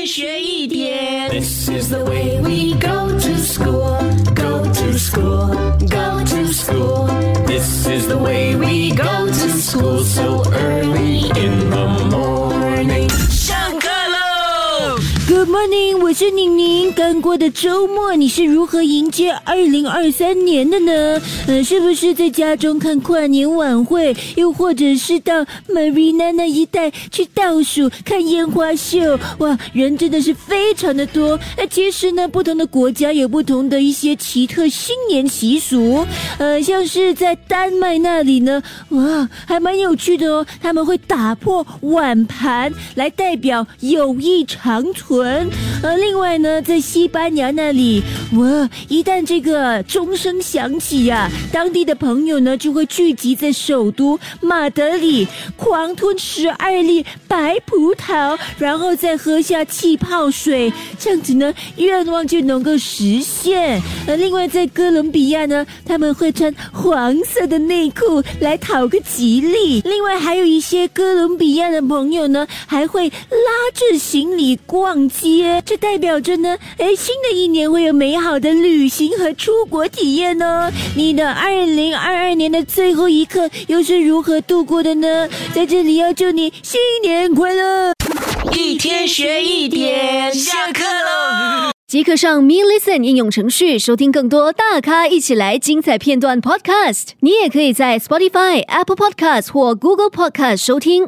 天学一点。 This is the way we go to school, go to school, go to school. This is the way we go to school so Good morning，我是宁宁。刚过的周末，你是如何迎接二零二三年的呢？呃，是不是在家中看跨年晚会，又或者是到 Marina 那一带去倒数看烟花秀？哇，人真的是非常的多。呃，其实呢，不同的国家有不同的一些奇特新年习俗。呃，像是在丹麦那里呢，哇，还蛮有趣的哦。他们会打破碗盘来代表友谊长存。呃，另外呢，在西班牙那里，哇，一旦这个钟声响起呀、当地的朋友呢就会聚集在首都马德里，狂吞十二粒白葡萄，然后再喝下气泡水，这样子呢，愿望就能够实现。呃，另外在哥伦比亚呢，他们会穿黄色的内裤来讨个吉利。另外还有一些哥伦比亚的朋友呢，还会拉着行李逛街，这代表着呢，哎，新的一年会有美好的旅行和出国体验哦。你的二零二二年的最后一刻又是如何度过的呢？在这里要祝你新年快乐！一天学一点，下课喽！即刻上 Me Listen 应用程序收听更多大咖一起来精彩片段 Podcast。你也可以在 Spotify、Apple Podcast 或 Google Podcast 收听。